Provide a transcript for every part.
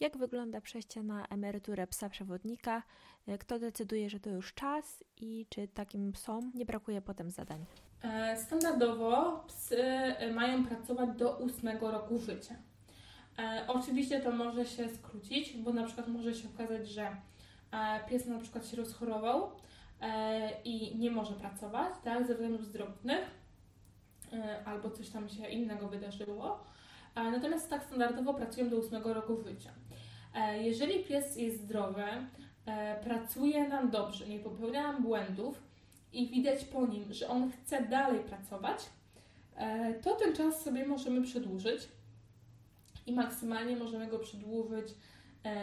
jak wygląda przejście na emeryturę psa przewodnika, e, kto decyduje, że to już czas i czy takim psom nie brakuje potem zadań. E, standardowo psy mają pracować do ósmego roku życia. E, oczywiście to może się skrócić, bo na przykład może się okazać, że e, pies na przykład się rozchorował e, i nie może pracować, tak, ze względów zdrowotnych, e, albo coś tam się innego wydarzyło. E, natomiast tak standardowo pracują do 8 roku życia. E, jeżeli pies jest zdrowy, e, pracuje nam dobrze, nie popełnia nam błędów i widać po nim, że on chce dalej pracować, e, to ten czas sobie możemy przedłużyć i maksymalnie możemy go przedłużyć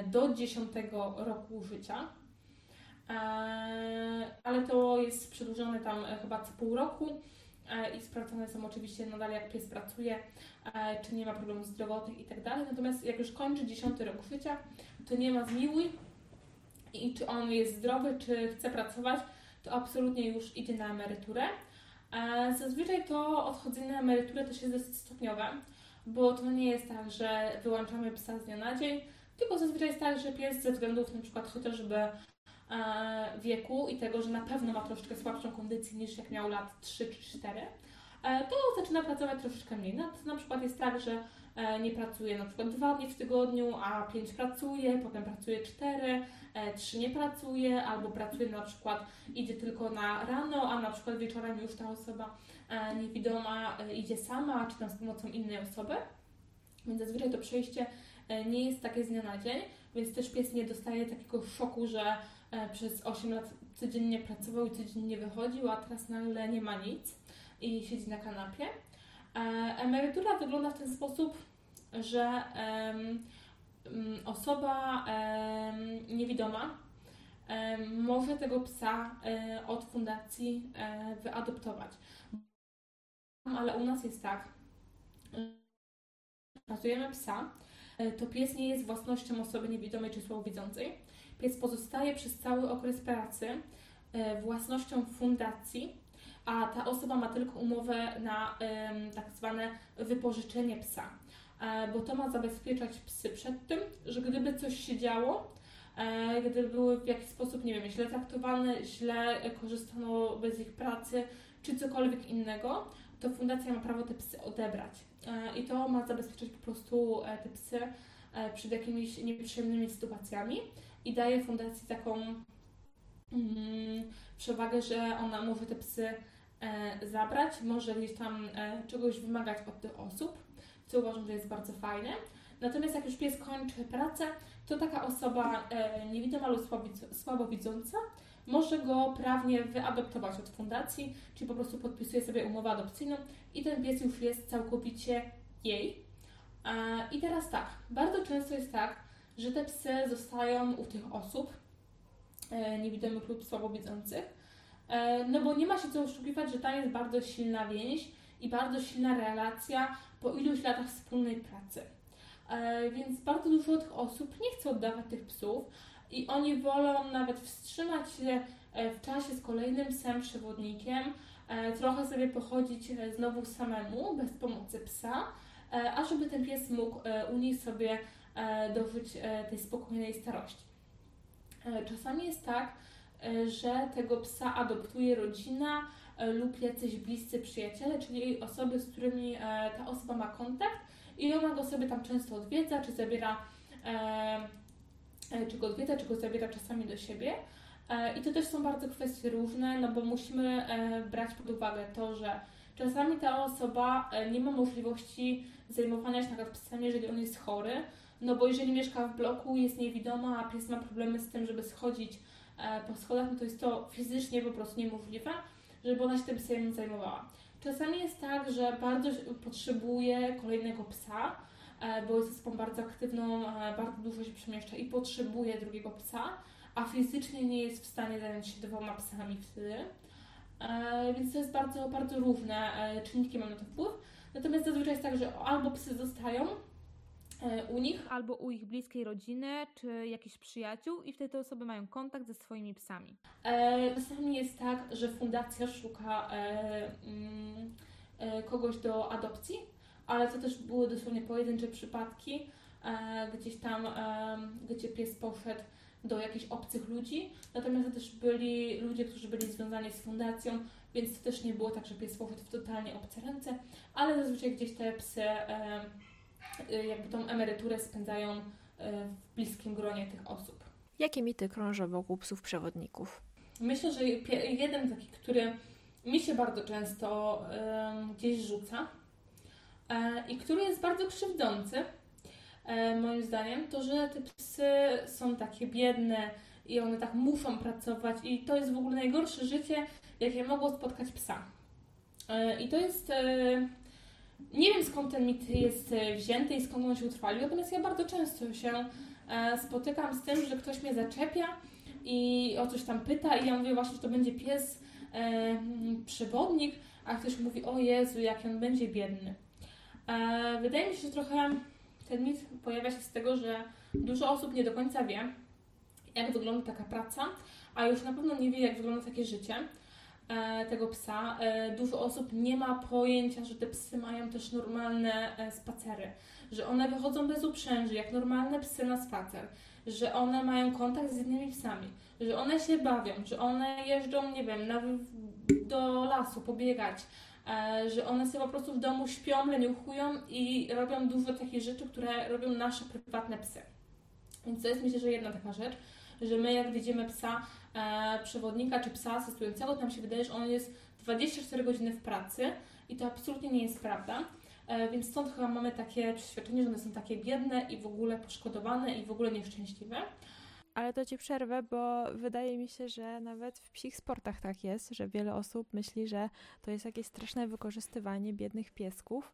do 10 roku życia. Ale to jest przedłużone tam chyba co pół roku i sprawdzane są oczywiście nadal jak pies pracuje, e, czy nie ma problemów zdrowotnych i tak. Natomiast jak już kończy 10 rok życia, to nie ma zmiłuj i czy on jest zdrowy, czy chce pracować, to absolutnie już idzie na emeryturę. E, Zazwyczaj to odchodzenie na emeryturę też jest stopniowe bo to nie jest tak, że wyłączamy psa z dnia na dzień, tylko zazwyczaj jest tak, że pies ze względów przykład chociażby e, wieku i tego, że na pewno ma troszeczkę słabszą kondycję niż jak miał lat 3 czy 4, e, to zaczyna pracować troszeczkę mniej. Na, na przykład jest tak, że e, nie pracuje na przykład dwa dni w tygodniu, a 5 pracuje, potem pracuje 4, e, 3 nie pracuje, albo pracuje na przykład, idzie tylko na rano, a na przykład wieczorem już ta osoba e, niewidoma e, idzie sama, czy tam z pomocą innej osoby. Więc zazwyczaj to przejście e, nie jest takie z dnia na dzień, więc też pies nie dostaje takiego szoku, że e, przez 8 lat codziennie pracował i codziennie wychodził, a teraz nagle nie ma nic i siedzi na kanapie. E, Emerytura wygląda w ten sposób, że mm, osoba niewidoma może tego psa e, od fundacji e, wyadoptować. Ale u nas jest tak, pracujemy psa, e, to pies nie jest własnością osoby niewidomej czy słabowidzącej. Pies pozostaje przez cały okres pracy e, własnością fundacji, a ta osoba ma tylko umowę na tak zwane wypożyczenie psa, E, bo to ma zabezpieczać psy przed tym, że gdyby coś się działo, e, gdyby były w jakiś sposób, nie wiem, źle traktowane, źle korzystano bez ich pracy, czy cokolwiek innego, to fundacja ma prawo te psy odebrać. I to ma zabezpieczać po prostu te psy przed jakimiś nieprzyjemnymi sytuacjami i daje fundacji taką mm, przewagę, że ona może te psy e, zabrać, może gdzieś tam e, czegoś wymagać od tych osób, co uważam, że jest bardzo fajne. Natomiast jak już pies kończy pracę, to taka osoba e, niewidoma lub słabowidz- słabowidząca może go prawnie wyadoptować od fundacji, czyli po prostu podpisuje sobie umowę adopcyjną i ten pies już jest całkowicie jej. E, I teraz tak, bardzo często jest tak, że te psy zostają u tych osób e, niewidomych lub słabowidzących, e, no bo nie ma się co oszukiwać, że tam jest bardzo silna więź i bardzo silna relacja po iluś latach wspólnej pracy. E, Więc bardzo dużo tych osób nie chce oddawać tych psów i oni wolą nawet wstrzymać się w czasie z kolejnym psem przewodnikiem, trochę sobie pochodzić znowu samemu, bez pomocy psa, e, a żeby ten pies mógł u nich sobie dożyć e, tej spokojnej starości. E, Czasami jest tak, e, że tego psa adoptuje rodzina e, lub jacyś bliscy przyjaciele, czyli osoby, z którymi e, ta osoba ma kontakt i ona go sobie tam często odwiedza, czy zabiera, e, e, czy go odwiedza, czy go zabiera czasami do siebie. E, I to też są bardzo kwestie różne, no bo musimy e, brać pod uwagę to, że czasami ta osoba e, nie ma możliwości zajmowania się na przykład psem, jeżeli on jest chory, no bo jeżeli mieszka w bloku, jest niewidoma, a pies ma problemy z tym, żeby schodzić e, po schodach, no to jest to fizycznie po prostu niemożliwe, żeby ona się tym psem zajmowała. Czasami jest tak, że bardzo potrzebuje kolejnego psa, e, bo jest osobą bardzo aktywną, e, bardzo dużo się przemieszcza i potrzebuje drugiego psa, a fizycznie nie jest w stanie zająć się dwoma psami wtedy. Więc to jest bardzo, bardzo różne e, czynniki mają na to wpływ. Natomiast zazwyczaj jest tak, że albo psy zostają u nich, Albo u ich bliskiej rodziny, czy jakichś przyjaciół i wtedy te osoby mają kontakt ze swoimi psami. E, Czasami jest tak, że fundacja szuka e, mm, e, kogoś do adopcji, ale to też były dosłownie pojedyncze przypadki, gdzieś tam, gdzie pies poszedł do jakichś obcych ludzi, natomiast to też byli ludzie, którzy byli związani z fundacją, więc to też nie było tak, że pies poszedł w totalnie obce ręce, ale zazwyczaj gdzieś te psy jakby tą emeryturę spędzają w bliskim gronie tych osób. Jakie mity krążą wokół psów przewodników? Myślę, że jeden taki, który mi się bardzo często gdzieś rzuca e, i który jest bardzo krzywdzący, e, moim zdaniem, to że te psy są takie biedne i one tak muszą pracować i to jest w ogóle najgorsze życie, jakie mogło spotkać psa. E, I to jest. Nie wiem skąd ten mit jest wzięty i skąd on się utrwalił, natomiast ja bardzo często się spotykam z tym, że ktoś mnie zaczepia i o coś tam pyta i ja mówię właśnie, że to będzie pies e, przewodnik, a ktoś mówi, o Jezu, jak on będzie biedny. E, wydaje mi się, że trochę ten mit pojawia się z tego, że dużo osób nie do końca wie, jak wygląda taka praca, a już na pewno nie wie, jak wygląda takie życie e, tego psa. E, dużo osób nie ma pojęcia, że te psy mają też normalne e, spacery, że one wychodzą bez uprzęży, jak normalne psy na spacer, że one mają kontakt z innymi psami, że one się bawią, że one jeżdżą, nie wiem, na, do lasu pobiegać, e, że one sobie po prostu w domu śpią, leniuchują i robią dużo takich rzeczy, które robią nasze prywatne psy. Więc to jest myślę, że jedna taka rzecz, że my jak widzimy psa e, przewodnika czy psa asystującego, to nam się wydaje, że on jest 24 godziny w pracy i to absolutnie nie jest prawda. E, więc stąd chyba mamy takie przeświadczenie, że one są takie biedne i w ogóle poszkodowane i w ogóle nieszczęśliwe. Ale to ci przerwę, bo wydaje mi się, że nawet w psich sportach tak jest, że wiele osób myśli, że to jest jakieś straszne wykorzystywanie biednych piesków.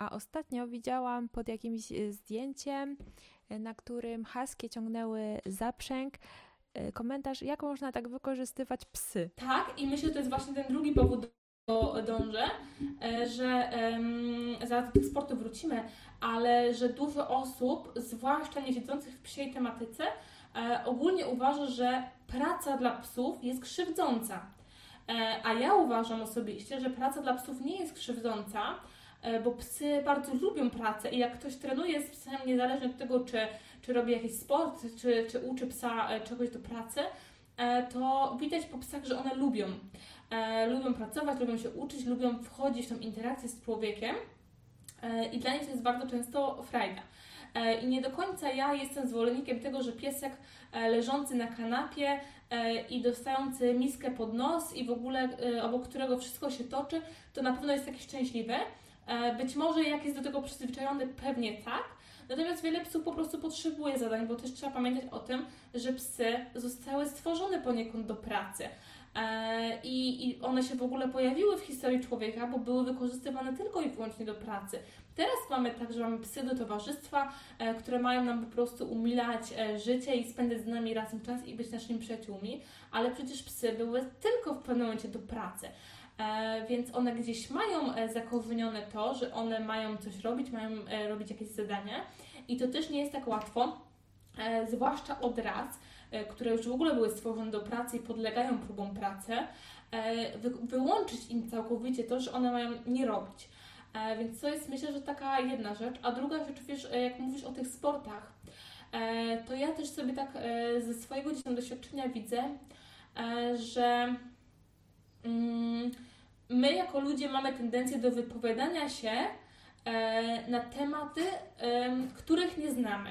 A ostatnio widziałam pod jakimś e, zdjęciem, e, na którym haskie ciągnęły zaprzęg, komentarz, jak można tak wykorzystywać psy. Tak, i myślę, że to jest właśnie ten drugi powód, dążę, e, że um, zaraz do tych sportów wrócimy, ale że dużo osób, zwłaszcza nie siedzących w psiej tematyce, e, ogólnie uważa, że praca dla psów jest krzywdząca. E, a ja uważam osobiście, że praca dla psów nie jest krzywdząca, e, bo psy bardzo lubią pracę i jak ktoś trenuje z psem, niezależnie od tego, czy, czy robi jakiś sport, czy, czy uczy psa e, czegoś do pracy, e, to widać po psach, że one lubią e, lubią pracować, lubią się uczyć, lubią wchodzić w tą interakcję z człowiekiem e, i dla nich to jest bardzo często frajda. E, I nie do końca ja jestem zwolennikiem tego, że piesek e, leżący na kanapie e, i dostający miskę pod nos i w ogóle obok którego wszystko się toczy, to na pewno jest taki szczęśliwy. Być może jak jest do tego przyzwyczajony, pewnie tak. Natomiast wiele psów po prostu potrzebuje zadań, bo też trzeba pamiętać o tym, że psy zostały stworzone poniekąd do pracy. E, I, one się w ogóle pojawiły w historii człowieka, bo były wykorzystywane tylko i wyłącznie do pracy. Teraz mamy tak, że mamy psy do towarzystwa, e, które mają nam po prostu umilać e, życie i spędzać z nami razem czas i być naszymi przyjaciółmi, ale przecież psy były tylko w pewnym momencie do pracy. Więc one gdzieś mają zakorzenione to, że one mają coś robić, mają robić jakieś zadania i to też nie jest tak łatwo, zwłaszcza od raz, E, które już w ogóle były stworzone do pracy i podlegają próbom pracy, e, wyłączyć im całkowicie to, że one mają nie robić. E, więc to jest myślę, że taka jedna rzecz. A druga rzecz, wiesz, jak mówisz o tych sportach, to ja też sobie tak ze swojego doświadczenia widzę, że mm, my jako ludzie mamy tendencję do wypowiadania się na tematy, których nie znamy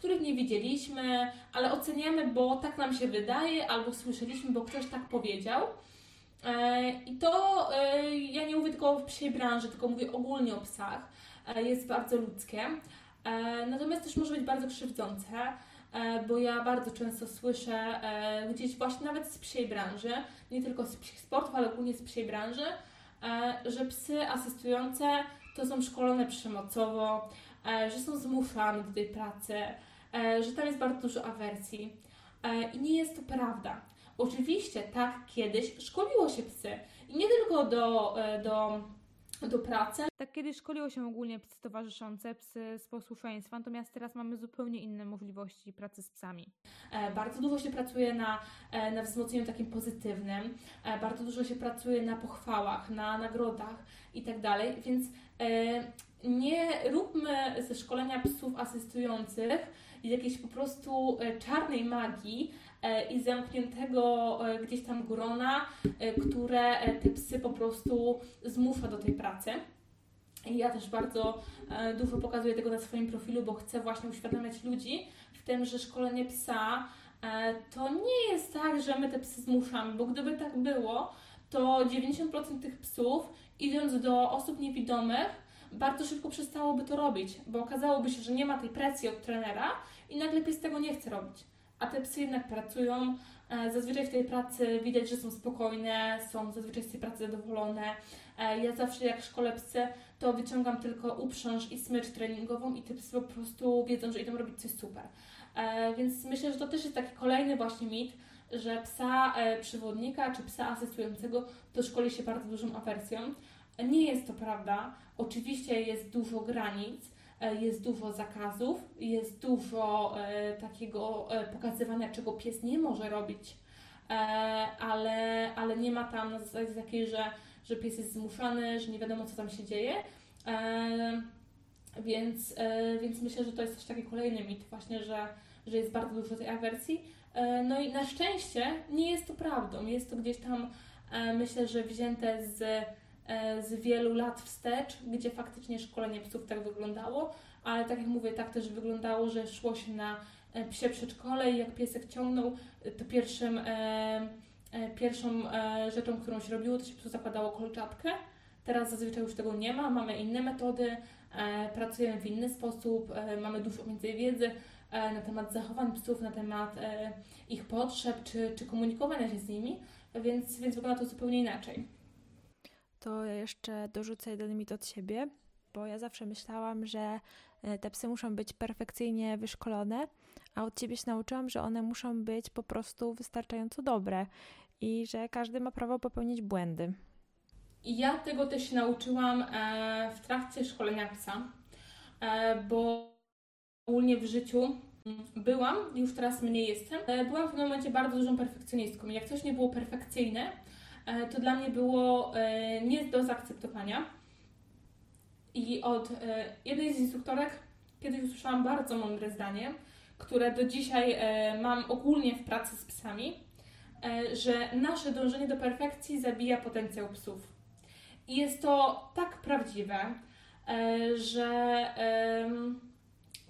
których nie widzieliśmy, ale oceniamy, bo tak nam się wydaje, albo słyszeliśmy, bo ktoś tak powiedział. E, I to e, ja nie mówię tylko w psiej branży, tylko mówię ogólnie o psach. E, jest bardzo ludzkie. Natomiast też może być bardzo krzywdzące, bo ja bardzo często słyszę gdzieś właśnie nawet z psiej branży, nie tylko z psich sportów, ale ogólnie z psiej branży, że psy asystujące to są szkolone przemocowo, że są zmuszane do tej pracy, E, że tam jest bardzo dużo awersji. E, I nie jest to prawda. Oczywiście tak kiedyś szkoliło się psy. I nie tylko do, e, do do pracy. Tak kiedyś szkoliło się ogólnie psy towarzyszące, psy z posłuszeństwa, natomiast teraz mamy zupełnie inne możliwości pracy z psami. E, bardzo dużo się pracuje na, e, na wzmocnieniu takim pozytywnym, e, bardzo dużo się pracuje na pochwałach, na nagrodach i tak dalej, więc nie róbmy ze szkolenia psów asystujących jakiejś po prostu czarnej magii, i zamkniętego gdzieś tam grona, które te psy po prostu zmusza do tej pracy. I ja też bardzo dużo pokazuję tego na swoim profilu, bo chcę właśnie uświadamiać ludzi w tym, że szkolenie psa to nie jest tak, że my te psy zmuszamy, bo gdyby tak było, to 90% tych psów, idąc do osób niewidomych, bardzo szybko przestałoby to robić, bo okazałoby się, że nie ma tej presji od trenera i nagle pies tego nie chce robić a te psy jednak pracują. E, zazwyczaj w tej pracy widać, że są spokojne, są zazwyczaj z tej pracy zadowolone. E, ja zawsze jak szkole psy, to wyciągam tylko uprząż i smycz treningową i te psy po prostu wiedzą, że idą robić coś super. E, więc myślę, że to też jest taki kolejny właśnie mit, że psa przewodnika czy psa asystującego to szkoli się bardzo dużą awersją. Nie jest to prawda. Oczywiście jest dużo granic, jest dużo zakazów, jest dużo e, takiego e, pokazywania, czego pies nie może robić, ale, ale nie ma tam na zasadzie takiej, że, że pies jest zmuszany, że nie wiadomo, co tam się dzieje. Więc, więc myślę, że to jest też taki kolejny mit, właśnie, że, że jest bardzo dużo tej awersji. No i na szczęście nie jest to prawdą. Jest to gdzieś tam, myślę, że wzięte z E, z wielu lat wstecz, gdzie faktycznie szkolenie psów tak wyglądało, ale tak jak mówię, tak też wyglądało, że szło się na e, psie przedszkole i jak piesek ciągnął, to pierwszym, e, pierwszą rzeczą, którą się robiło, to się psu zakładało kolczatkę. Teraz zazwyczaj już tego nie ma, mamy inne metody, pracujemy w inny sposób, mamy dużo więcej wiedzy na temat zachowań psów, na temat ich potrzeb czy, czy komunikowania się z nimi, więc, więc wygląda to zupełnie inaczej to jeszcze dorzucę jeden mit od siebie, bo ja zawsze myślałam, że e, te psy muszą być perfekcyjnie wyszkolone, a od ciebie się nauczyłam, że one muszą być po prostu wystarczająco dobre i że każdy ma prawo popełnić błędy. I ja tego też się nauczyłam e, w trakcie szkolenia psa, e, bo ogólnie w życiu byłam, już teraz mniej jestem. Byłam w pewnym momencie bardzo dużą perfekcjonistką. Jak coś nie było perfekcyjne, to dla mnie było e, nie do zaakceptowania. I od e, jednej z instruktorek kiedyś usłyszałam bardzo mądre zdanie, które do dzisiaj mam ogólnie w pracy z psami, że nasze dążenie do perfekcji zabija potencjał psów. I jest to tak prawdziwe, że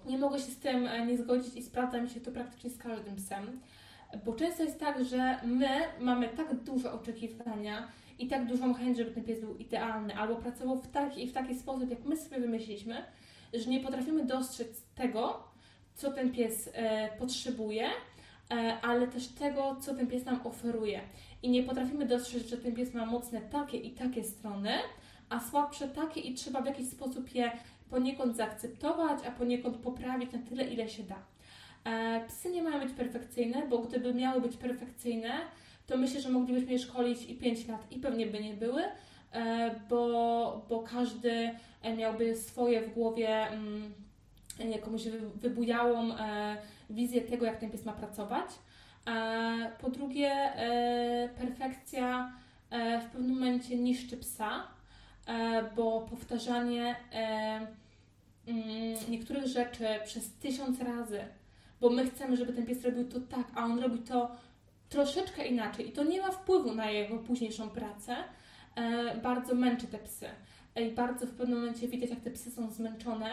nie mogę się z tym nie zgodzić i sprawdza mi się to praktycznie z każdym psem. Bo często jest tak, że my mamy tak duże oczekiwania i tak dużą chęć, żeby ten pies był idealny, albo pracował w taki i w taki sposób, jak my sobie wymyśliliśmy, że nie potrafimy dostrzec tego, co ten pies e, potrzebuje, e, ale też tego, co ten pies nam oferuje. I nie potrafimy dostrzec, że ten pies ma mocne takie i takie strony, a słabsze takie i trzeba w jakiś sposób je poniekąd zaakceptować, a poniekąd poprawić na tyle, ile się da. E, psy nie mają być perfekcyjne, bo gdyby miały być perfekcyjne, to myślę, że moglibyśmy je szkolić i 5 lat i pewnie by nie były, e, bo, bo każdy e, miałby swoje w głowie mm, jakąś wybujałą wizję tego, jak ten pies ma pracować. Po drugie, perfekcja w pewnym momencie niszczy psa, bo powtarzanie mm, niektórych rzeczy przez tysiąc razy bo my chcemy, żeby ten pies robił to tak, a on robi to troszeczkę inaczej i to nie ma wpływu na jego późniejszą pracę, e, bardzo męczy te psy. I bardzo w pewnym momencie widać, jak te psy są zmęczone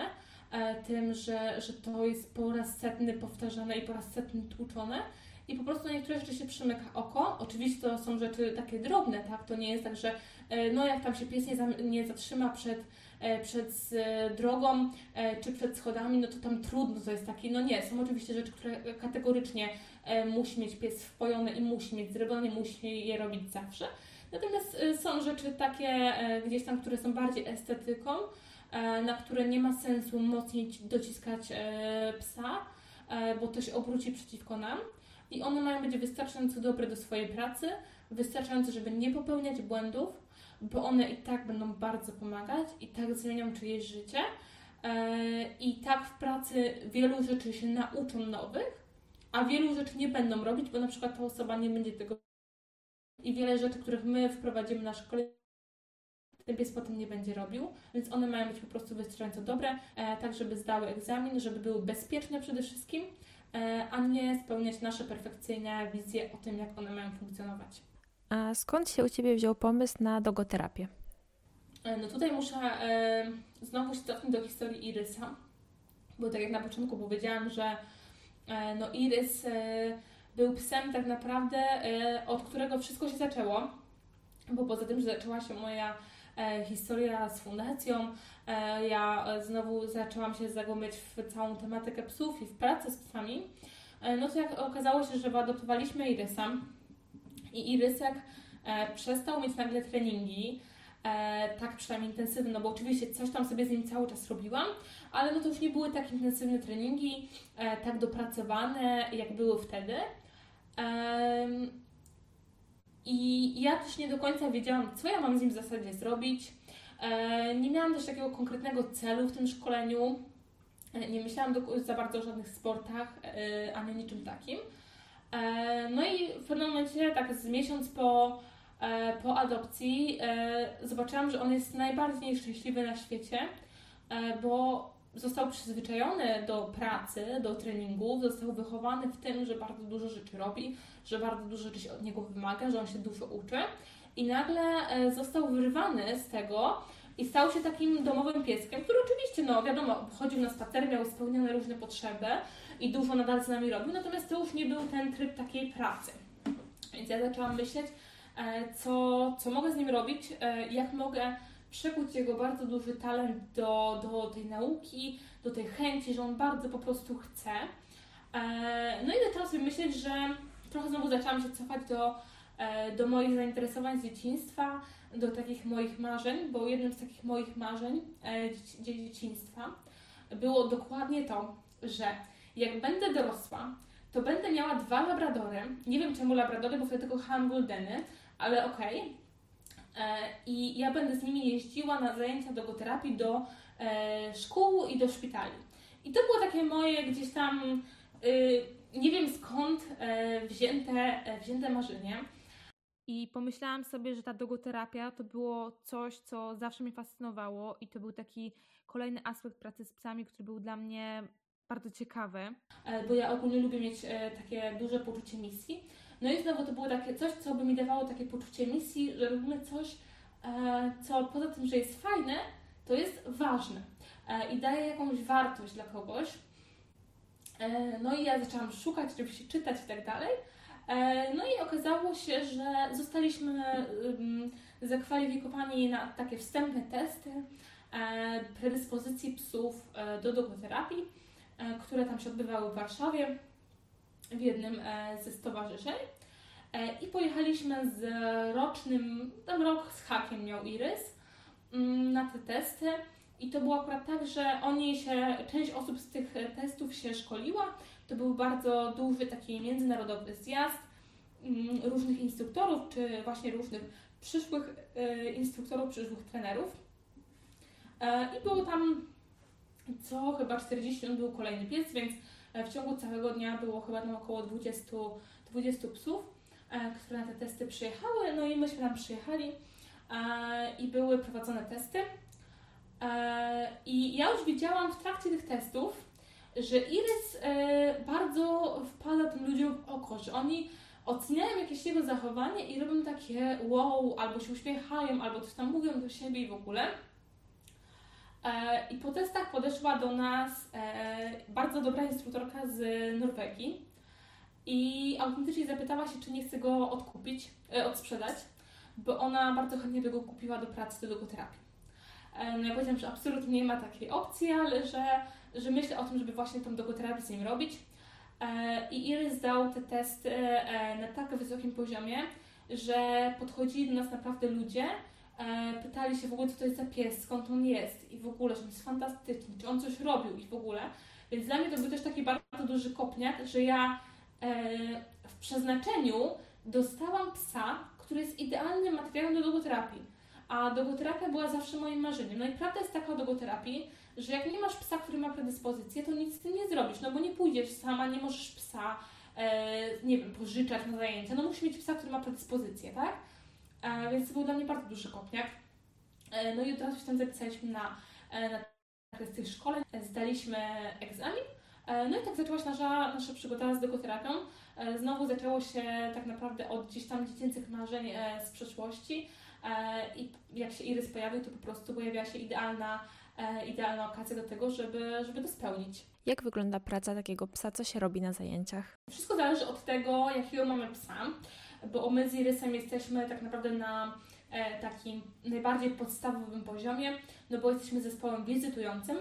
e, tym, że, że to jest po raz setny powtarzane i po raz setny tłuczone. I po prostu na niektóre rzeczy się przymyka oko. Oczywiście to są rzeczy takie drobne, tak? To nie jest tak, że e, no jak tam się pies nie, za, nie zatrzyma przed E, przed drogą e, czy przed schodami, no to tam trudno to jest takie, no nie, są oczywiście rzeczy, które kategorycznie e, musi mieć pies wpojone i musi mieć zrobione, musi je robić zawsze. Natomiast są rzeczy takie gdzieś tam, które są bardziej estetyką, na które nie ma sensu mocniej dociskać psa, bo to się obróci przeciwko nam. I one mają być wystarczająco dobre do swojej pracy, wystarczająco, żeby nie popełniać błędów, bo one i tak będą bardzo pomagać, i tak zmienią czyjeś życie, i tak w pracy wielu rzeczy się nauczą nowych, a wielu rzeczy nie będą robić, bo na przykład ta osoba nie będzie tego i wiele rzeczy, których my wprowadzimy na szkole, ten pies potem nie będzie robił, więc one mają być po prostu wystarczająco dobre, e, tak żeby zdały egzamin, żeby były bezpieczne przede wszystkim, e, a nie spełniać nasze perfekcyjne wizje o tym, jak one mają funkcjonować. A skąd się u Ciebie wziął pomysł na dogoterapię? E, no tutaj muszę e, znowu się cofnąć do historii Irysa, bo tak jak na początku powiedziałam, że e, no Irys e, był psem tak naprawdę, e, od którego wszystko się zaczęło, bo poza tym, że zaczęła się moja e, historia z fundacją, ja znowu zaczęłam się zagłębiać w całą tematykę psów i w pracę z psami, no to jak okazało się, że wyadoptowaliśmy Irysa i Irysek przestał mieć nagle treningi, tak przynajmniej intensywne, no bo oczywiście coś tam sobie z nim cały czas robiłam, ale no to już nie były tak intensywne treningi, tak dopracowane, jak były wtedy. I ja też nie do końca wiedziałam, co ja mam z nim w zasadzie zrobić. E, nie miałam też takiego konkretnego celu w tym szkoleniu. E, nie myślałam za bardzo o żadnych sportach e, ani niczym takim. No i w pewnym momencie, tak z miesiąc po, po adopcji, zobaczyłam, że on jest najbardziej szczęśliwy na świecie, bo został przyzwyczajony do pracy, do treningów, został wychowany w tym, że bardzo dużo rzeczy robi, że bardzo dużo rzeczy się od niego wymaga, że on się dużo uczy i nagle e, został wyrwany z tego i stał się takim domowym pieskiem, który oczywiście, no wiadomo, chodził na spacer, miał spełnione różne potrzeby i dużo nadal z nami robił, natomiast to już nie był ten tryb takiej pracy. Więc ja zaczęłam myśleć, e, co, co mogę z nim robić, e, jak mogę przekuć jego bardzo duży talent do, do tej nauki, do tej chęci, że on bardzo po prostu chce. E, no i zaczęłam sobie myśleć, że trochę znowu zaczęłam się cofać do, do moich zainteresowań z dzieciństwa, do takich moich marzeń, bo jednym z takich moich marzeń e, dzieciństwa było dokładnie to, że jak będę dorosła, to będę miała dwa labradory. Nie wiem czemu labradory, bo wtedy tylko Goldeny, ale okej. Okay E, I ja będę z nimi jeździła na zajęcia dogoterapii do e, szkół i do szpitali. I to było takie moje gdzieś tam, y, nie wiem skąd e, wzięte, wzięte marzenie. I pomyślałam sobie, że ta dogoterapia to było coś, co zawsze mnie fascynowało, i to był taki kolejny aspekt pracy z psami, który był dla mnie bardzo ciekawy. Bo ja ogólnie lubię mieć takie duże poczucie misji. No i znowu to było takie coś, co by mi dawało takie poczucie misji, że robimy coś, e, co poza tym, że jest fajne, to jest ważne e, i daje jakąś wartość dla kogoś. E, no i ja zaczęłam szukać, oczywiście czytać i tak dalej. No i okazało się, że zostaliśmy zakwalifikowani na takie wstępne testy predyspozycji psów do dogoterapii, które tam się odbywały w Warszawie w jednym e, ze stowarzyszeń. E, I pojechaliśmy z rocznym, tam rok z hakiem miał Irys na te testy. I to było akurat tak, że oni się, część osób z tych testów się szkoliła. To był bardzo duży taki międzynarodowy zjazd mm, różnych instruktorów, czy właśnie różnych przyszłych e, instruktorów, przyszłych trenerów. I było tam co chyba 40 minut był kolejny pies, więc E, w ciągu całego dnia było chyba tam około 20, 20 psów, e, które na te testy przyjechały. No i myśmy tam przyjechali e, i były prowadzone testy. I ja już widziałam w trakcie tych testów, że Irys bardzo wpada tym ludziom w oko, że oni oceniają jakieś jego zachowanie i robią takie wow, albo się uśmiechają, albo coś tam mówią do siebie i w ogóle. E, I po testach podeszła do nas e, bardzo dobra instruktorka z Norwegii i autentycznie zapytała się, czy nie chce go odkupić, e, odsprzedać, bo ona bardzo chętnie by go kupiła do pracy, do logoterapii. No ja powiedziałam, że absolutnie nie ma takiej opcji, ale że, że myślę o tym, żeby właśnie tą logoterapię z nim robić. I Iris zdał te testy na tak wysokim poziomie, że podchodzili do nas naprawdę ludzie, e, pytali się w ogóle, co to jest za pies, skąd on jest i w ogóle, że on jest fantastyczny, czy on coś robił i w ogóle. Więc dla mnie to był też taki bardzo duży kopniak, że ja e, w przeznaczeniu dostałam psa, który jest idealnym materiałem do logoterapii. a dogoterapia była zawsze moim marzeniem. No i prawda jest taka o dogoterapii, że jak nie masz psa, który ma predyspozycję, to nic z tym nie zrobisz, no bo nie pójdziesz sama, nie możesz psa, e, nie wiem, pożyczać na zajęcia, no musisz mieć psa, który ma predyspozycję, tak? E, więc to był dla mnie bardzo duży kopniak. E, no i od razu się tam zapisaliśmy na, e, na kwestię szkoleń, zdaliśmy egzamin, e, no i tak zaczęła się nasza, nasza przygoda z dogoterapią. E, znowu zaczęło się tak naprawdę od gdzieś tam dziecięcych marzeń z przeszłości i jak się Irys pojawił, to po prostu pojawiła się idealna, idealna okazja do tego, żeby, żeby to spełnić. Jak wygląda praca takiego psa? Co się robi na zajęciach? Wszystko zależy od tego, jakiego mamy psa, bo my z Irysem jesteśmy tak naprawdę na e, takim najbardziej podstawowym poziomie, no bo jesteśmy zespołem wizytującym,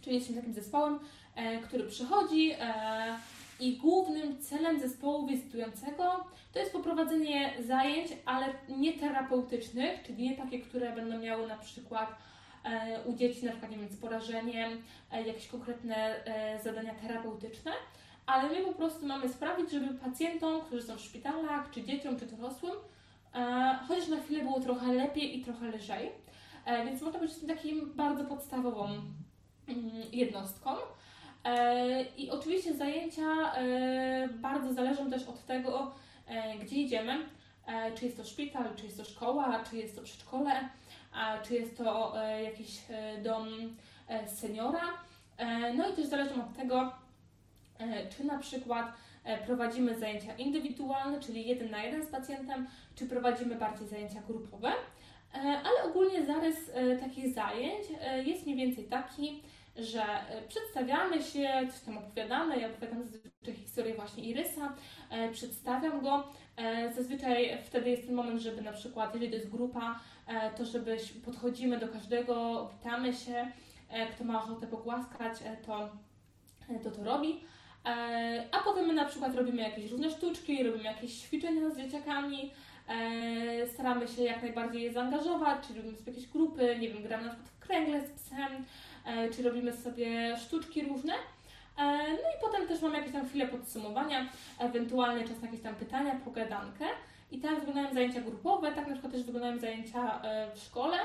czyli jesteśmy takim zespołem, e, który przychodzi e, i głównym celem zespołu wizytującego to jest poprowadzenie zajęć, ale nie terapeutycznych, czyli nie takie, które będą miały na przykład e, u dzieci na przykład nie wiem, z porażeniem, e, jakieś konkretne e, zadania terapeutyczne, ale my po prostu mamy sprawić, żeby pacjentom, którzy są w szpitalach, czy dzieciom, czy dorosłym, chociaż na chwilę było trochę lepiej i trochę lżej. Więc można być takim bardzo podstawową mm, jednostką. E, I oczywiście zajęcia e, bardzo zależą też od tego, e, gdzie idziemy. Czy jest to szpital, czy jest to szkoła, czy jest to przedszkole, czy jest to jakiś dom seniora. No i też zależą od tego, czy na przykład prowadzimy zajęcia indywidualne, czyli jeden na jeden z pacjentem, czy prowadzimy bardziej zajęcia grupowe. Ale ogólnie zarys takich zajęć jest mniej więcej taki, że e, przedstawiamy się, coś tam opowiadamy, ja opowiadam zazwyczaj historię właśnie Irysa, e, przedstawiam go. E, zazwyczaj wtedy jest ten moment, żeby na przykład, jeżeli to jest grupa, to żeby podchodzimy do każdego, witamy się, kto ma ochotę pogłaskać, to to, to robi. A potem my na przykład robimy jakieś różne sztuczki, robimy jakieś ćwiczenia z dzieciakami, staramy się jak najbardziej je zaangażować, czyli robimy sobie jakieś grupy, nie wiem, gramy na przykład w kręgle z psem, E, czy robimy sobie sztuczki różne. E, no i potem też mamy jakieś tam chwilę podsumowania, ewentualnie czas na jakieś tam pytania, pogadankę. I tak wyglądają zajęcia grupowe, tak na przykład też wyglądają zajęcia e, w szkole.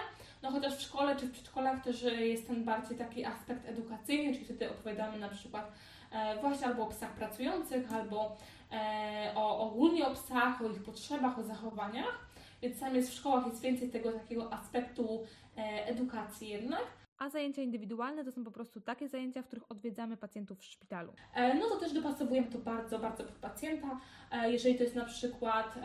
No chociaż w szkole czy w przedszkolach też jest ten bardziej taki aspekt edukacyjny, czyli wtedy opowiadamy na przykład właśnie albo o psach pracujących, albo o, ogólnie o psach, o ich potrzebach, o zachowaniach. Więc sam jest w szkołach jest więcej tego takiego aspektu edukacji jednak. A zajęcia indywidualne to są po prostu takie zajęcia, w których odwiedzamy pacjentów w szpitalu. E, no to też dopasowujemy to bardzo, bardzo pod pacjenta. E, jeżeli to jest na przykład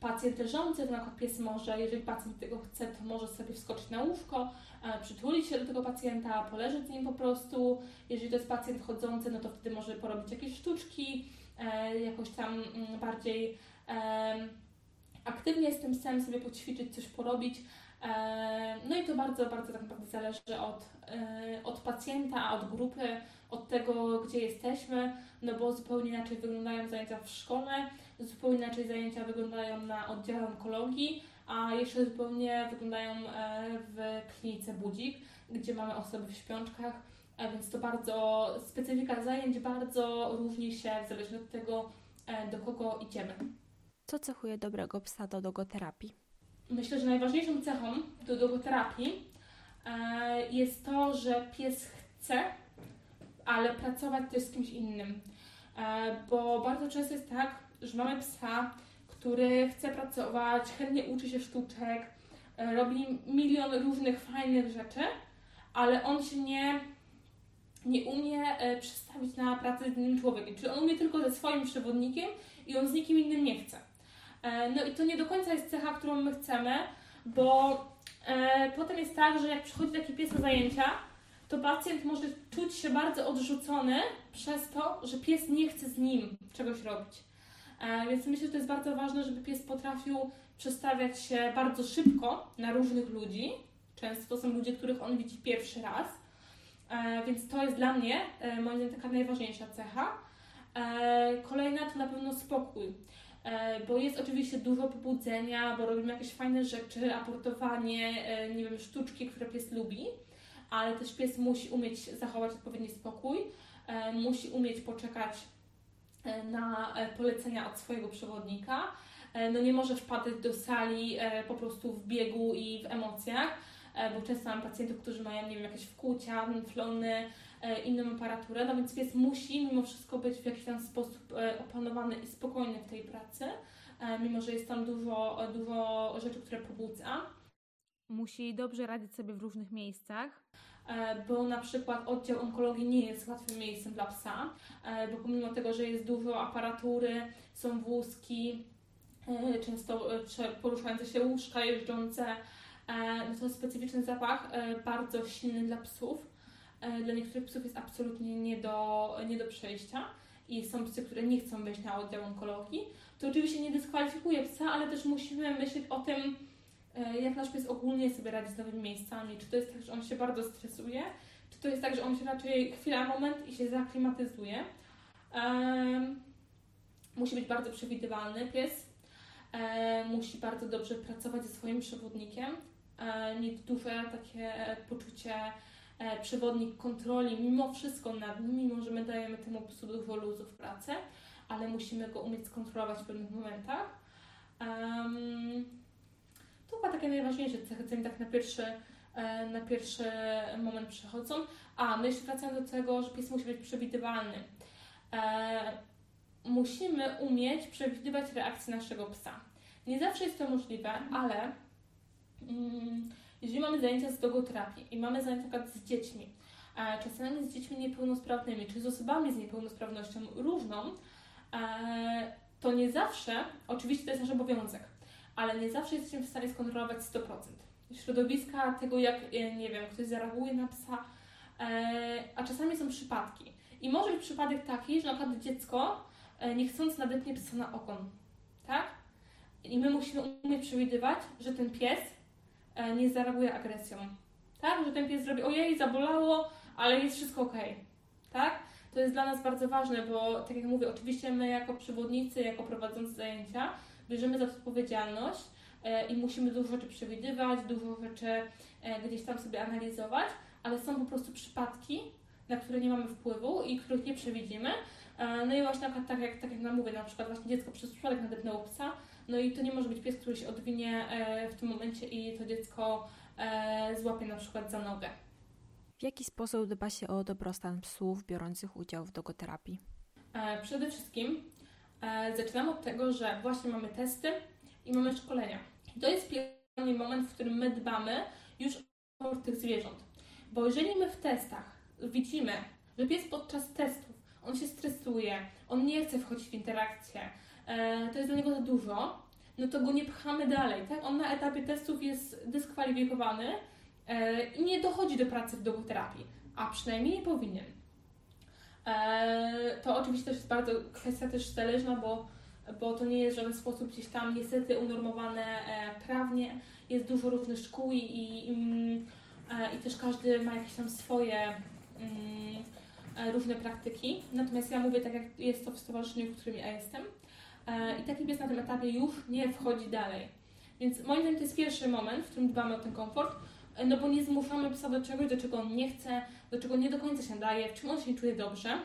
pacjent leżący, to na przykład pies może, jeżeli pacjent tego chce, to może sobie wskoczyć na łóżko, e, przytulić się do tego pacjenta, poleżeć z nim po prostu. Jeżeli to jest pacjent chodzący, no to wtedy może porobić jakieś sztuczki, jakoś tam mm, bardziej aktywnie z tym psem sobie poćwiczyć, coś porobić. E, no i to bardzo, bardzo tak naprawdę zależy od, e, od pacjenta, od grupy, od tego, gdzie jesteśmy, no bo zupełnie inaczej wyglądają zajęcia w szkole, zupełnie inaczej zajęcia wyglądają na oddziale onkologii, a jeszcze zupełnie wyglądają e, w klinice Budzik, gdzie mamy osoby w śpiączkach, więc to bardzo, specyfika zajęć bardzo różni się w zależności od tego, do kogo idziemy. Co cechuje dobrego psa do dogoterapii? Myślę, że najważniejszą cechą do dogoterapii e, jest to, że pies chce, ale pracować też z kimś innym. E, bo bardzo często jest tak, że mamy psa, który chce pracować, chętnie uczy się sztuczek, e, robi milion różnych fajnych rzeczy, ale on się nie, nie umie przestawić na pracę z innym człowiekiem. Czyli on umie tylko ze swoim przewodnikiem i on z nikim innym nie chce. E, no i to nie do końca jest cecha, którą my chcemy, bo e, potem jest tak, że jak przychodzi taki pies na zajęcia, to pacjent może czuć się bardzo odrzucony przez to, że pies nie chce z nim czegoś robić. E, więc myślę, że to jest bardzo ważne, żeby pies potrafił przestawiać się bardzo szybko na różnych ludzi. Często to są ludzie, których on widzi pierwszy raz. Więc to jest dla mnie, moim zdaniem, taka najważniejsza cecha. Kolejna to na pewno spokój. E, bo jest oczywiście dużo pobudzenia, bo robimy jakieś fajne rzeczy, aportowanie, e, nie wiem, sztuczki, które pies lubi, ale też pies musi umieć zachować odpowiedni spokój, e, musi umieć poczekać na polecenia od swojego przewodnika. No nie może wpadać do sali po prostu w biegu i w emocjach, bo często mam pacjentów, którzy mają, nie wiem, jakieś wkłucia, flony, inną aparaturę, no więc pies musi mimo wszystko być w jakiś tam sposób opanowany i spokojny w tej pracy, mimo że jest tam dużo, dużo rzeczy, które pobudza. Musi dobrze radzić sobie w różnych miejscach. E, bo na przykład oddział onkologii nie jest łatwym miejscem dla psa, e, bo pomimo tego, że jest dużo aparatury, są wózki, e, często poruszające się łóżka jeżdżące, no to specyficzny zapach, bardzo silny dla psów. Dla niektórych psów jest absolutnie nie do, nie do przejścia i są psy, które nie chcą wejść na oddział onkologii. To oczywiście nie dyskwalifikuje psa, ale też musimy myśleć o tym, E, jak nasz pies ogólnie sobie radzi z nowymi miejscami. Czy to jest tak, że on się bardzo stresuje, czy to jest tak, że on się raczej chwila, moment i się zaklimatyzuje. Um, musi być bardzo przewidywalny pies. E, musi bardzo dobrze pracować ze swoim przewodnikiem. E, mieć duże takie poczucie e, przewodnik kontroli mimo wszystko nad nim, mimo że my dajemy temu psu dużo luzu w pracy, ale musimy go umieć skontrolować w pewnych momentach. Um, to chyba takie najważniejsze cechy, co mi tak na pierwszy, e, na pierwszy moment przychodzą. A, no jeszcze wracając do tego, że pies musi być przewidywalny. E, musimy umieć przewidywać reakcję naszego psa. Nie zawsze jest to możliwe, ale jeżeli mamy zajęcia z dogoterapii i mamy zajęcia z dziećmi, czasami z dziećmi niepełnosprawnymi, czy z osobami z niepełnosprawnością różną, e, to nie zawsze, oczywiście to jest nasz obowiązek, ale nie zawsze jesteśmy w stanie skontrolować 100%. Środowiska tego, jak, e, nie wiem, ktoś zareaguje na psa, e, a czasami są przypadki. I może być przypadek taki, że na przykład dziecko niechcąc nadepnie psa na ogon, tak? I my musimy umieć przewidywać, że ten pies nie zareaguje agresją, tak? Że ten pies zrobi, ojej, zabolało, ale jest wszystko ok, tak? To jest dla nas bardzo ważne, bo tak jak mówię, oczywiście my jako przewodnicy, jako prowadzący zajęcia, bierzemy za to odpowiedzialność e, i musimy dużo rzeczy przewidywać, dużo rzeczy e, gdzieś tam sobie analizować, ale są po prostu przypadki, na które nie mamy wpływu i których nie przewidzimy. E, no i właśnie tak jak, tak jak nam mówię, na przykład właśnie dziecko przez przypadek nadepnęło psa, no i to nie może być pies, który się odwinie w tym momencie i to dziecko złapie na przykład za nogę. W jaki sposób dba się o dobrostan psów biorących udział w dogoterapii? Przede wszystkim E, zaczynamy od tego, że właśnie mamy testy i mamy szkolenia. I to jest pierwszy moment, w którym my dbamy już o tych zwierząt. Bo jeżeli my w testach widzimy, że pies podczas testów, on się stresuje, on nie chce wchodzić w interakcję, e, to jest dla niego za dużo, no to go nie pchamy dalej, tak? On na etapie testów jest dyskwalifikowany e, i nie dochodzi do pracy w dogoterapii, a przynajmniej nie powinien. E, to oczywiście też jest bardzo kwestia też zależna, bo, bo to nie jest w żaden sposób gdzieś tam niestety unormowane e, prawnie. Jest dużo różnych szkół i, i, e, i też każdy ma jakieś tam swoje mm, różne praktyki. Natomiast ja mówię tak, jak jest to w stowarzyszeniu, w którym ja jestem. I taki pies na tym etapie już nie wchodzi dalej. Więc moim zdaniem to jest pierwszy moment, w którym dbamy o ten komfort, no bo nie zmuszamy psa do czegoś, do czego on nie chce, do czego nie do końca się daje, w czym on się czuje dobrze.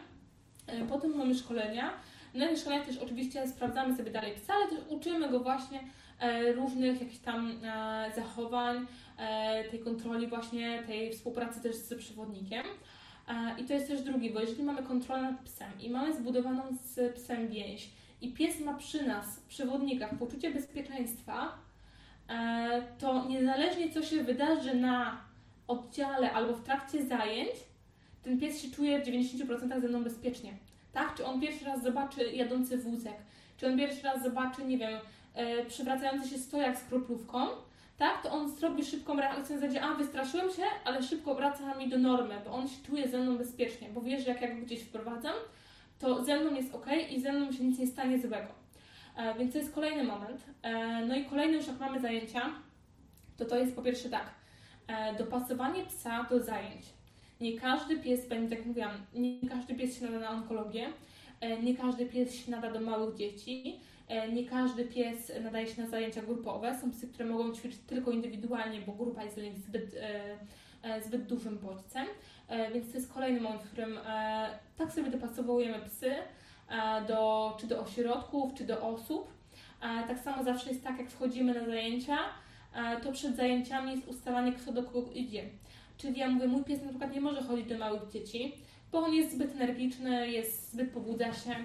E, potem mamy szkolenia. Na tych szkoleniach też oczywiście sprawdzamy sobie dalej psa, ale też uczymy go właśnie e, różnych jakichś tam e, zachowań, tej kontroli właśnie, tej współpracy też z przewodnikiem. I to jest też drugi, bo jeżeli mamy kontrolę nad psem i mamy zbudowaną z psem więź i pies ma przy nas, przewodnikach, poczucie bezpieczeństwa, to niezależnie co się wydarzy na oddziale albo w trakcie zajęć, ten pies się czuje w 90% ze mną bezpiecznie. Tak? Czy on pierwszy raz zobaczy jadący wózek, czy on pierwszy raz zobaczy, nie wiem, e, przewracający się stojak z kroplówką, tak? To on zrobi szybką reakcję na zasadzie, a wystraszyłem się, ale szybko wraca mi do normy, bo on się czuje ze mną bezpiecznie, bo wie, że jak ja go gdzieś wprowadzam, to ze mną jest ok i ze mną się nic nie stanie złego. E, więc to jest kolejny moment. E, no i kolejny już jak mamy zajęcia, to to jest po pierwsze tak, E, dopasowanie psa do zajęć. Nie każdy pies będzie, tak jak mówiłam, nie każdy pies się nada na onkologię, nie każdy pies się nada do małych dzieci, nie każdy pies nadaje się na zajęcia grupowe. Są psy, które mogą ćwiczyć tylko indywidualnie, bo grupa jest dla nich zbyt, zbyt dużym bodźcem. Więc to jest kolejny moment, w którym tak sobie dopasowujemy psy do, czy do ośrodków, czy do osób Tak samo zawsze jest tak, jak wchodzimy na zajęcia, to przed zajęciami jest ustalanie, kto do kogo idzie. Czyli ja mówię, mój pies na przykład nie może chodzić do małych dzieci, bo on jest zbyt energiczny, jest zbyt pobudza się,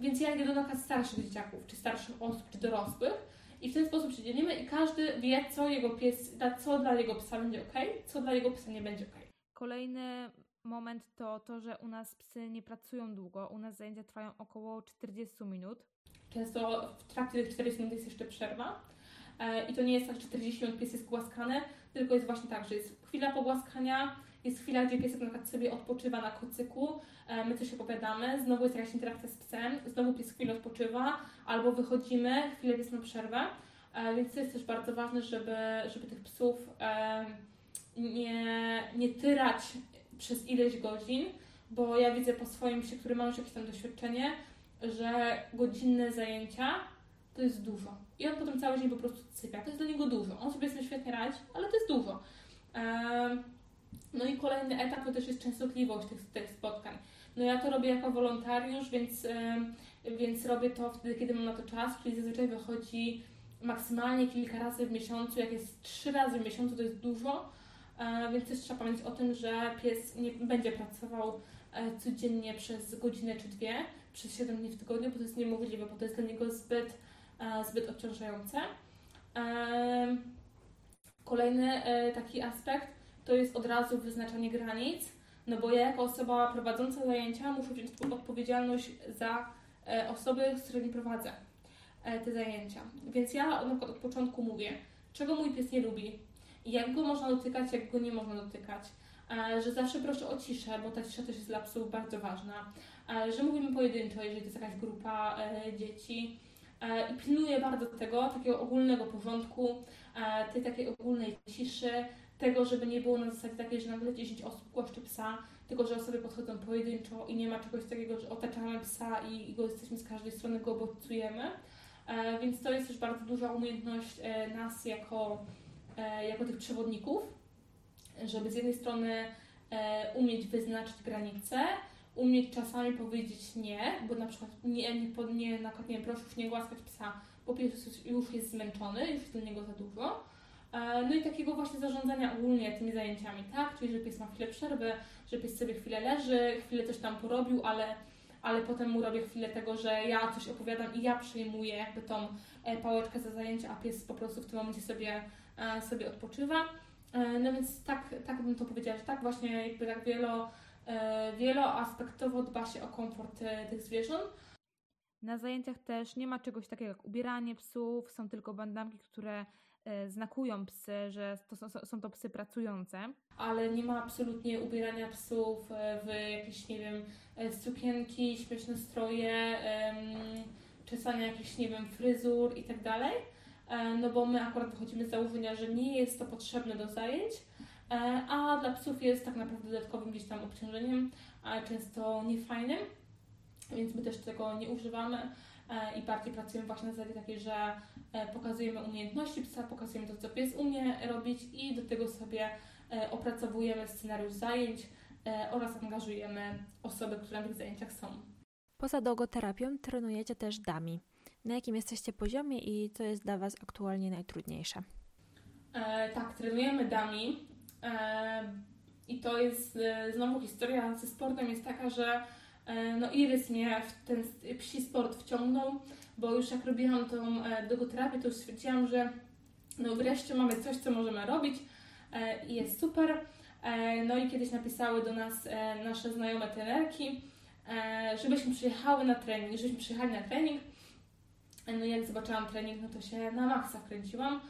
więc ja idę do nakaz starszych dzieciaków, czy starszych osób, czy dorosłych i w ten sposób się dzielimy i każdy wie, co jego pies, co dla jego psa będzie ok, co dla jego psa nie będzie ok. Kolejny moment to to, że u nas psy nie pracują długo. U nas zajęcia trwają około 40 minut. Często w trakcie tych 40 minut jest jeszcze przerwa. E, I to nie jest tak, że 40 minut pies jest głaskany, tylko jest właśnie tak, że jest chwila pogłaskania, jest chwila, gdzie piesek na przykład sobie odpoczywa na kocyku, e, my coś opowiadamy, znowu jest jakaś interakcja z psem, znowu pies chwilę odpoczywa, albo wychodzimy, chwilę pies ma przerwę, e, więc to jest też bardzo ważne, żeby, żeby tych psów nie, nie tyrać przez ileś godzin, bo ja widzę po swoim psie, który ma już jakieś tam doświadczenie, że godzinne zajęcia to jest dużo. I on potem cały dzień po prostu sypia. To jest dla niego dużo. On sobie z tym świetnie radzi, ale to jest dużo. No i kolejny etap to też jest częstotliwość tych, tych spotkań. No ja to robię jako wolontariusz, więc, więc robię to wtedy, kiedy mam na to czas, czyli zazwyczaj wychodzi maksymalnie kilka razy w miesiącu. Jak jest trzy razy w miesiącu, to jest dużo, więc też trzeba pamiętać o tym, że pies nie będzie pracował e, codziennie przez godzinę czy dwie, przez 7 dni w tygodniu, bo to jest niemożliwe, bo to jest dla niego zbyt, e, zbyt obciążające. Kolejny taki aspekt to jest od razu wyznaczanie granic, no bo ja jako osoba prowadząca zajęcia muszę wziąć odpowiedzialność za osoby, z którymi prowadzę. E, te zajęcia. Więc ja na przykład od początku mówię, czego mój pies nie lubi, jak go można dotykać, jak go nie można dotykać, e, że zawsze proszę o ciszę, bo ta cisza też jest dla psów bardzo ważna, e, że mówimy pojedynczo, jeżeli to jest jakaś grupa dzieci. I pilnuję bardzo tego, takiego ogólnego porządku, tej takiej ogólnej ciszy, tego, żeby nie było na zasadzie takiej, że nagle 10 osób głoszczy psa, tylko że osoby podchodzą pojedynczo i nie ma czegoś takiego, że otaczamy psa i, go jesteśmy z każdej strony, go bodźcujemy. E, więc to jest też bardzo duża umiejętność e, nas jako, e, jako tych przewodników, żeby z jednej strony umieć wyznaczyć granice, umieć czasami powiedzieć nie, bo na przykład nie, nie, nie, na nie proszę już nie głaskać psa, bo pies już jest zmęczony, już jest dla niego za dużo. No i takiego właśnie zarządzania ogólnie tymi zajęciami, tak? Czyli, że pies ma chwilę przerwy, że pies sobie chwilę leży, chwilę coś tam porobił, ale ale potem mu robię chwilę tego, że ja coś opowiadam i ja przejmuję jakby tą e, pałeczkę za zajęcie, a pies po prostu w tym momencie sobie, e, sobie odpoczywa. E, no więc tak, tak bym to powiedziała, że tak właśnie jakby tak wielo, wieloaspektowo dba się o komfort tych zwierząt. Na zajęciach też nie ma czegoś takiego jak ubieranie psów, są tylko bandamki, które E, znakują psy, że to są, są to psy pracujące. Ale nie ma absolutnie ubierania psów e, w jakieś, nie wiem, e, sukienki, śmieszne stroje, czesania jakichś, nie wiem, fryzur i tak dalej. No bo my akurat wychodzimy z założenia, że nie jest to potrzebne do zajęć, a dla psów jest tak naprawdę dodatkowym gdzieś tam obciążeniem, a często niefajnym, więc my też tego nie używamy i bardziej pracujemy właśnie na zasadzie takiej, że E, pokazujemy umiejętności psa, pokazujemy to, co pies umie robić i do tego sobie e, opracowujemy scenariusz zajęć e, oraz angażujemy osoby, które na tych zajęciach są. Poza dogoterapią trenujecie też dami. Na jakim jesteście poziomie i co jest dla Was aktualnie najtrudniejsze? E, tak, trenujemy dami e, i to jest e, znowu historia ze sportem jest taka, że no Iris mnie w ten psi sport wciągnął bo już jak robiłam tą e, dogoterapię, to już stwierdziłam, że no wreszcie mamy coś, co możemy robić e, i jest super. E, no i kiedyś napisały do nas nasze znajome trenerki, żebyśmy przyjechały na trening, żebyśmy przyjechali na trening. No jak zobaczyłam trening, no to się na maksa wkręciłam.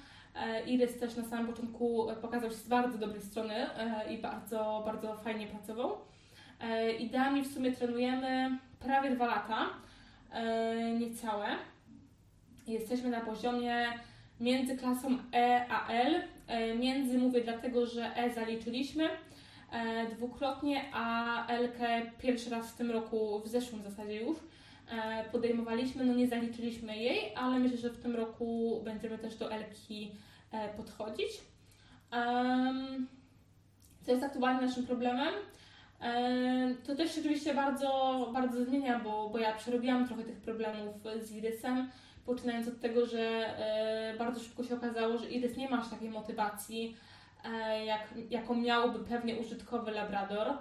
Iris też na samym początku pokazał się z bardzo dobrej strony i bardzo, bardzo fajnie pracował. Ideami w sumie trenujemy prawie dwa lata. E, niecałe. Jesteśmy na poziomie między klasą E a L. E, między mówię dlatego, że E zaliczyliśmy e, dwukrotnie, a L pierwszy raz w tym roku, w zeszłym zasadzie już, podejmowaliśmy. No nie zaliczyliśmy jej, ale myślę, że w tym roku będziemy też do Elki podchodzić. Co jest aktualnie naszym problemem? To też rzeczywiście bardzo, bardzo zmienia, bo, bo ja przerobiłam trochę tych problemów z Irysem, poczynając od tego, że e, bardzo szybko się okazało, że Irys nie ma aż takiej motywacji, e, jak, jaką miałby pewnie użytkowy labrador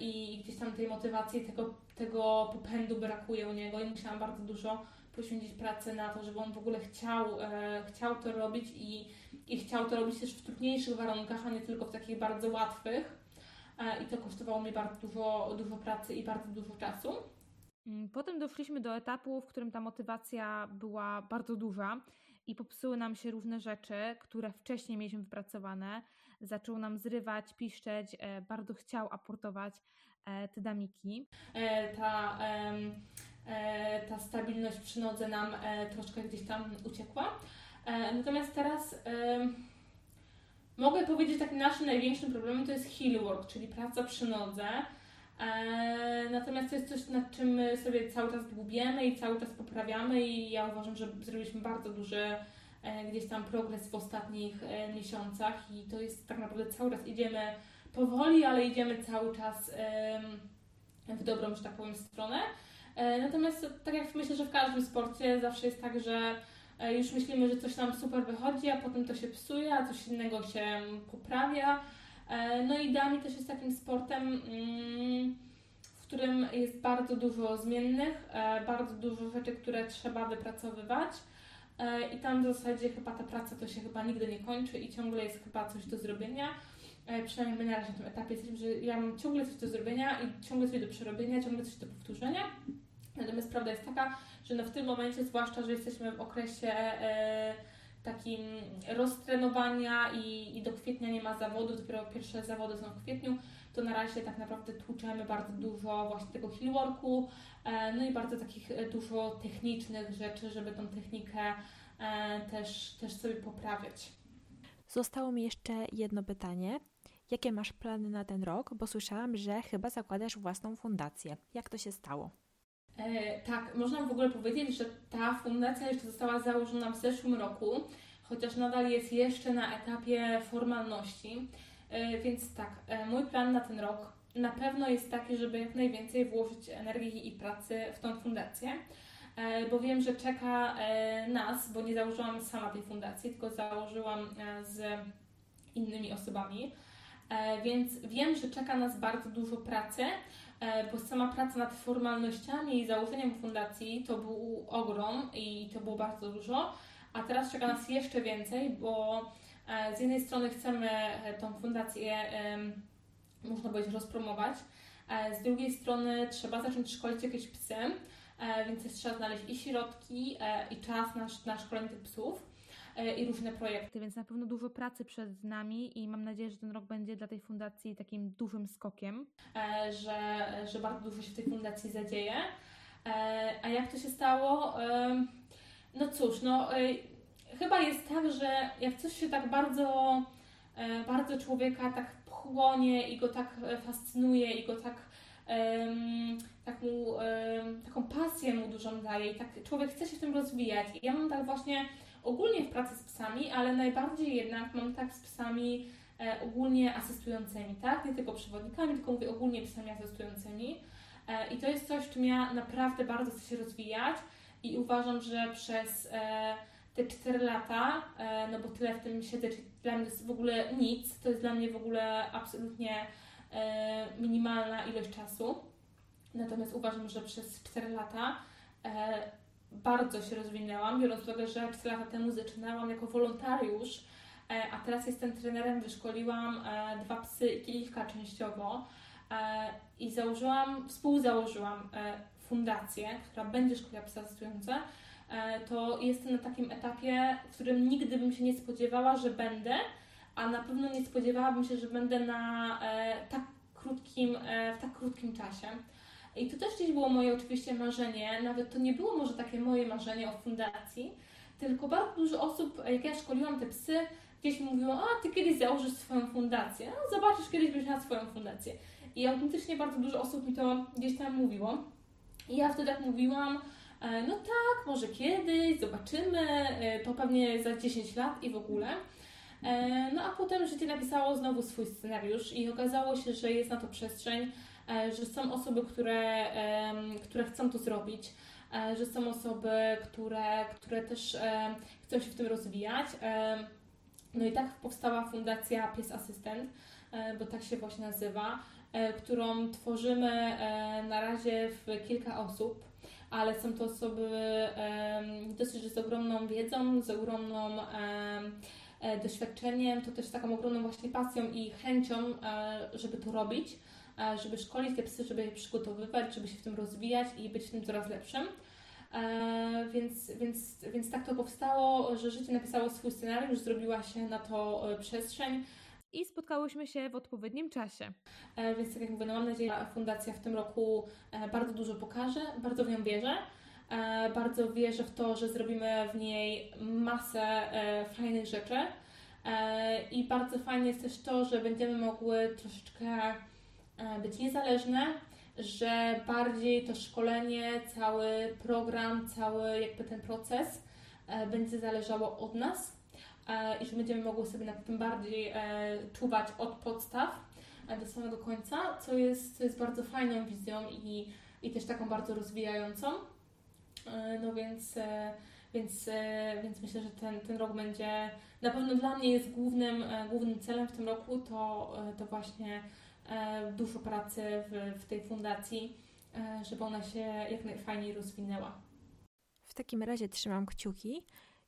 i gdzieś tam tej motywacji, tego, tego popędu brakuje u niego i musiałam bardzo dużo poświęcić pracy na to, żeby on w ogóle chciał, e, chciał to robić i, i chciał to robić też w trudniejszych warunkach, a nie tylko w takich bardzo łatwych. E, I to kosztowało mnie bardzo dużo, dużo pracy i bardzo dużo czasu. Mm, potem doszliśmy do etapu, w którym ta motywacja była bardzo duża i popsuły nam się różne rzeczy, które wcześniej mieliśmy wypracowane. Zaczął nam zrywać, piszczeć, e, bardzo chciał aportować te damiki. Ta E, ta stabilność przy nodze nam e, troszkę gdzieś tam uciekła. E, natomiast teraz mogę powiedzieć, że naszym największym problemem to jest heel work, czyli praca przy nodze. Natomiast to jest coś, nad czym sobie cały czas dłubiemy i cały czas poprawiamy i ja uważam, że zrobiliśmy bardzo duży gdzieś tam progres w ostatnich miesiącach i to jest tak naprawdę cały czas idziemy powoli, ale idziemy cały czas w dobrą, że tak powiem, stronę. E, natomiast tak jak myślę, że w każdym sporcie zawsze jest tak, że e, już myślimy, że coś nam super wychodzi, a potem to się psuje, a coś innego się poprawia. E, no i dami też jest takim sportem, mm, w którym jest bardzo dużo zmiennych, bardzo dużo rzeczy, które trzeba wypracowywać. I tam w zasadzie chyba ta praca to się chyba nigdy nie kończy i ciągle jest chyba coś do zrobienia. Przynajmniej my na razie na tym etapie jesteśmy, że ja mam ciągle coś do zrobienia i ciągle coś do przerobienia, ciągle coś do powtórzenia. Natomiast prawda jest taka, że no w tym momencie, zwłaszcza, że jesteśmy w okresie e, takim roztrenowania i, i do kwietnia nie ma zawodów, dopiero pierwsze zawody są w kwietniu, to na razie tak naprawdę tłuczemy bardzo dużo właśnie tego hillworku, e, no i bardzo takich e, dużo technicznych rzeczy, żeby tą technikę e, też, też sobie poprawiać. Zostało mi jeszcze jedno pytanie. Jakie masz plany na ten rok? Bo słyszałam, że chyba zakładasz własną fundację. Jak to się stało? E, tak, można w ogóle powiedzieć, że ta fundacja jeszcze została założona w zeszłym roku, chociaż nadal jest jeszcze na etapie formalności. E, więc tak, e, mój plan na ten rok na pewno jest taki, żeby jak najwięcej włożyć energii i pracy w tą fundację, e, bo wiem, że czeka e, nas, bo nie założyłam sama tej fundacji, tylko założyłam e, z innymi osobami. Więc wiem, że czeka nas bardzo dużo pracy, bo sama praca nad formalnościami i założeniem fundacji to był ogrom i to było bardzo dużo, a teraz czeka nas jeszcze więcej, bo e, z jednej strony chcemy e, tą fundację, można powiedzieć, rozpromować, z drugiej strony trzeba zacząć szkolić jakieś psy, więc trzeba znaleźć i środki, i czas na szkolenie tych psów. E, i różne projekty. Więc na pewno dużo pracy przed nami i mam nadzieję, że ten rok będzie dla tej fundacji takim dużym skokiem. E, że, że bardzo dużo się w tej fundacji zadzieje. E, a jak to się stało? No cóż, no chyba jest tak, że jak coś się tak bardzo, bardzo człowieka tak pchłonie i go tak fascynuje i go tak tak mu, taką pasję mu dużą daje i tak człowiek chce się w tym rozwijać. I ja mam tak właśnie ogólnie w pracy z psami, ale najbardziej jednak mam tak z psami e, ogólnie asystującymi, tak? Nie tylko przewodnikami, tylko mówię ogólnie psami asystującymi. E, I to jest coś, w czym ja naprawdę bardzo chcę się rozwijać i uważam, że przez e, te 4 lata, e, no bo tyle w tym siedzę, czyli dla mnie to jest w ogóle nic, to jest dla mnie w ogóle absolutnie e, minimalna ilość czasu. Natomiast uważam, że przez 4 lata e, bardzo się rozwinęłam, biorąc pod uwagę, że 4 lata temu zaczynałam jako wolontariusz, e, a teraz jestem trenerem, wyszkoliłam e, dwa psy i kilka częściowo e, i założyłam, współzałożyłam fundację, która będzie szkoliła psy asystujące, to jestem na takim etapie, w którym nigdy bym się nie spodziewała, że będę, a na pewno nie spodziewałabym się, że będę na tak krótkim, w tak krótkim czasie. I to też gdzieś było moje oczywiście marzenie, nawet to nie było może takie moje marzenie o fundacji, tylko bardzo dużo osób, jak ja szkoliłam te psy, gdzieś mówiło, a ty kiedyś założysz swoją fundację, no zobaczysz, kiedyś będziesz miała swoją fundację. I autentycznie bardzo dużo osób mi to gdzieś tam mówiło. I ja wtedy tak mówiłam, e, no tak, może kiedyś, zobaczymy, e, to pewnie za 10 lat i w ogóle. E, no a potem życie napisało znowu swój scenariusz i okazało się, że jest na to przestrzeń, że są osoby, które, które chcą to zrobić, że są osoby, które, które też chcą się w tym rozwijać. No i tak powstała fundacja Pies Asystent, bo tak się właśnie nazywa, którą tworzymy na razie w kilka osób ale są to osoby dosyć z ogromną wiedzą, z ogromną e, doświadczeniem, to też taką ogromną właśnie pasją i chęcią, e, żeby to robić, e, żeby szkolić te psy, żeby je przygotowywać, żeby się w tym rozwijać i być w tym coraz lepszym. więc, więc, więc tak to powstało, że życie napisało swój scenariusz, zrobiła się na to przestrzeń i spotkałyśmy się w odpowiednim czasie. E, więc tak jak mówię, no mam nadzieję, że fundacja w tym roku e, bardzo dużo pokaże, bardzo w nią wierzę. E, bardzo wierzę w to, że zrobimy w niej masę fajnych rzeczy. I bardzo fajne jest też to, że będziemy mogły troszeczkę być niezależne, że bardziej to szkolenie, cały program, cały jakby ten proces będzie zależało od nas E, i że będziemy mogły sobie nad tym bardziej e, czuwać od podstaw e, do samego końca, co jest, co jest bardzo fajną wizją i, i też taką bardzo rozwijającą. No więc, więc, więc myślę, że ten, ten rok będzie na pewno dla mnie jest głównym, głównym celem w tym roku to, to właśnie dużo pracy w, w tej fundacji, żeby ona się jak najfajniej rozwinęła. W takim razie trzymam kciuki.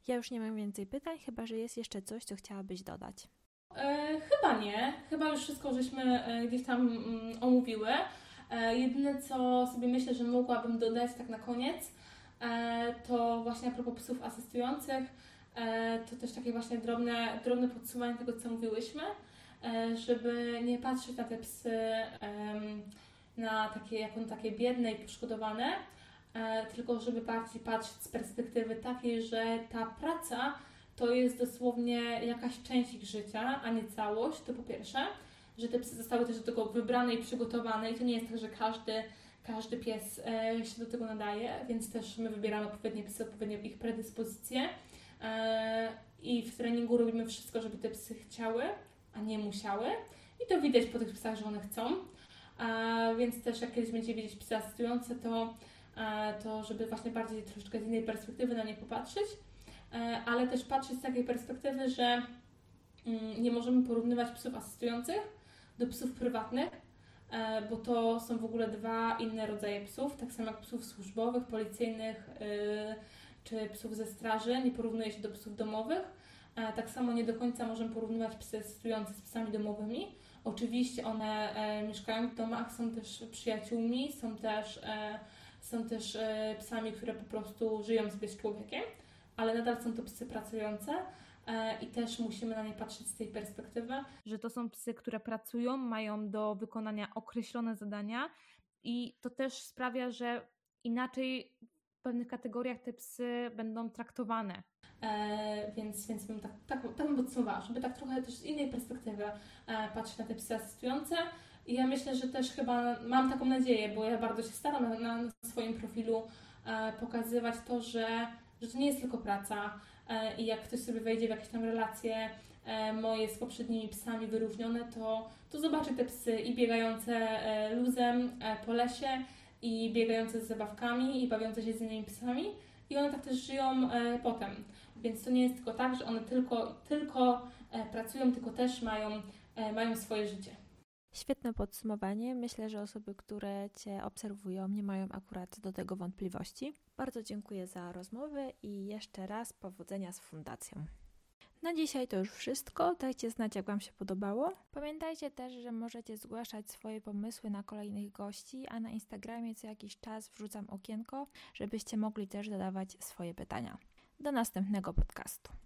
Ja już nie mam więcej pytań, chyba że jest jeszcze coś, co chciałabyś dodać. E, chyba nie. Chyba już wszystko żeśmy e, gdzieś tam mm, omówiły. E, jedyne, co sobie myślę, że mogłabym dodać tak na koniec, e, to właśnie a propos psów asystujących, e, to też takie właśnie drobne, drobne podsumowanie tego, co mówiłyśmy, e, żeby nie patrzeć na te psy na takie, jako takie biedne i poszkodowane, E, tylko żeby bardziej patrzeć z perspektywy takiej, że ta praca to jest dosłownie jakaś część ich życia, a nie całość, to po pierwsze, że te psy zostały też do tego wybrane i przygotowane i to nie jest tak, że każdy, każdy pies e, się do tego nadaje, więc też my wybieramy odpowiednie psy, odpowiednie ich predyspozycje e, i w treningu robimy wszystko, żeby te psy chciały, a nie musiały. I to widać po tych psach, że one chcą, więc też jak kiedyś będziecie widzieć psy asystujące, to E, to żeby właśnie bardziej troszeczkę z innej perspektywy na nie popatrzeć, e, ale też patrzeć z takiej perspektywy, że mm, nie możemy porównywać psów asystujących do psów prywatnych, e, bo to są w ogóle dwa inne rodzaje psów, tak samo jak psów służbowych, policyjnych czy psów ze straży, nie porównuje się do psów domowych. Tak samo nie do końca możemy porównywać psy asystujące z psami domowymi. Oczywiście one mieszkają w domach, są też przyjaciółmi, są też są też e, psami, które po prostu żyją sobie z człowiekiem, ale nadal są to psy pracujące e, i też musimy na nie patrzeć z tej perspektywy. Że to są psy, które pracują, mają do wykonania określone zadania i to też sprawia, że inaczej pewnych kategoriach te psy będą traktowane. E, więc, więc bym tak, tak, tak bym podsumowała, żeby tak trochę też z innej perspektywy e, patrzeć na te psy asystujące. I ja myślę, że też chyba mam taką nadzieję, bo ja bardzo się staram na, na swoim profilu e, pokazywać to, że, że to nie jest tylko praca e, i jak ktoś sobie wejdzie w jakieś tam relacje e, moje z poprzednimi psami wyróżnione, to, to zobaczy te psy i biegające e, luzem po lesie i biegające z zabawkami i bawiące się z innymi psami i one tak też żyją e, potem. Więc to nie jest tylko tak, że one tylko, tylko pracują, tylko też mają, mają swoje życie. Świetne podsumowanie. Myślę, że osoby, które Cię obserwują, nie mają akurat do tego wątpliwości. Bardzo dziękuję za rozmowę i jeszcze raz powodzenia z fundacją. Na dzisiaj to już wszystko. Dajcie znać, jak Wam się podobało. Pamiętajcie też, że możecie zgłaszać swoje pomysły na kolejnych gości, a na Instagramie co jakiś czas wrzucam okienko, żebyście mogli też zadawać swoje pytania. Do następnego podcastu.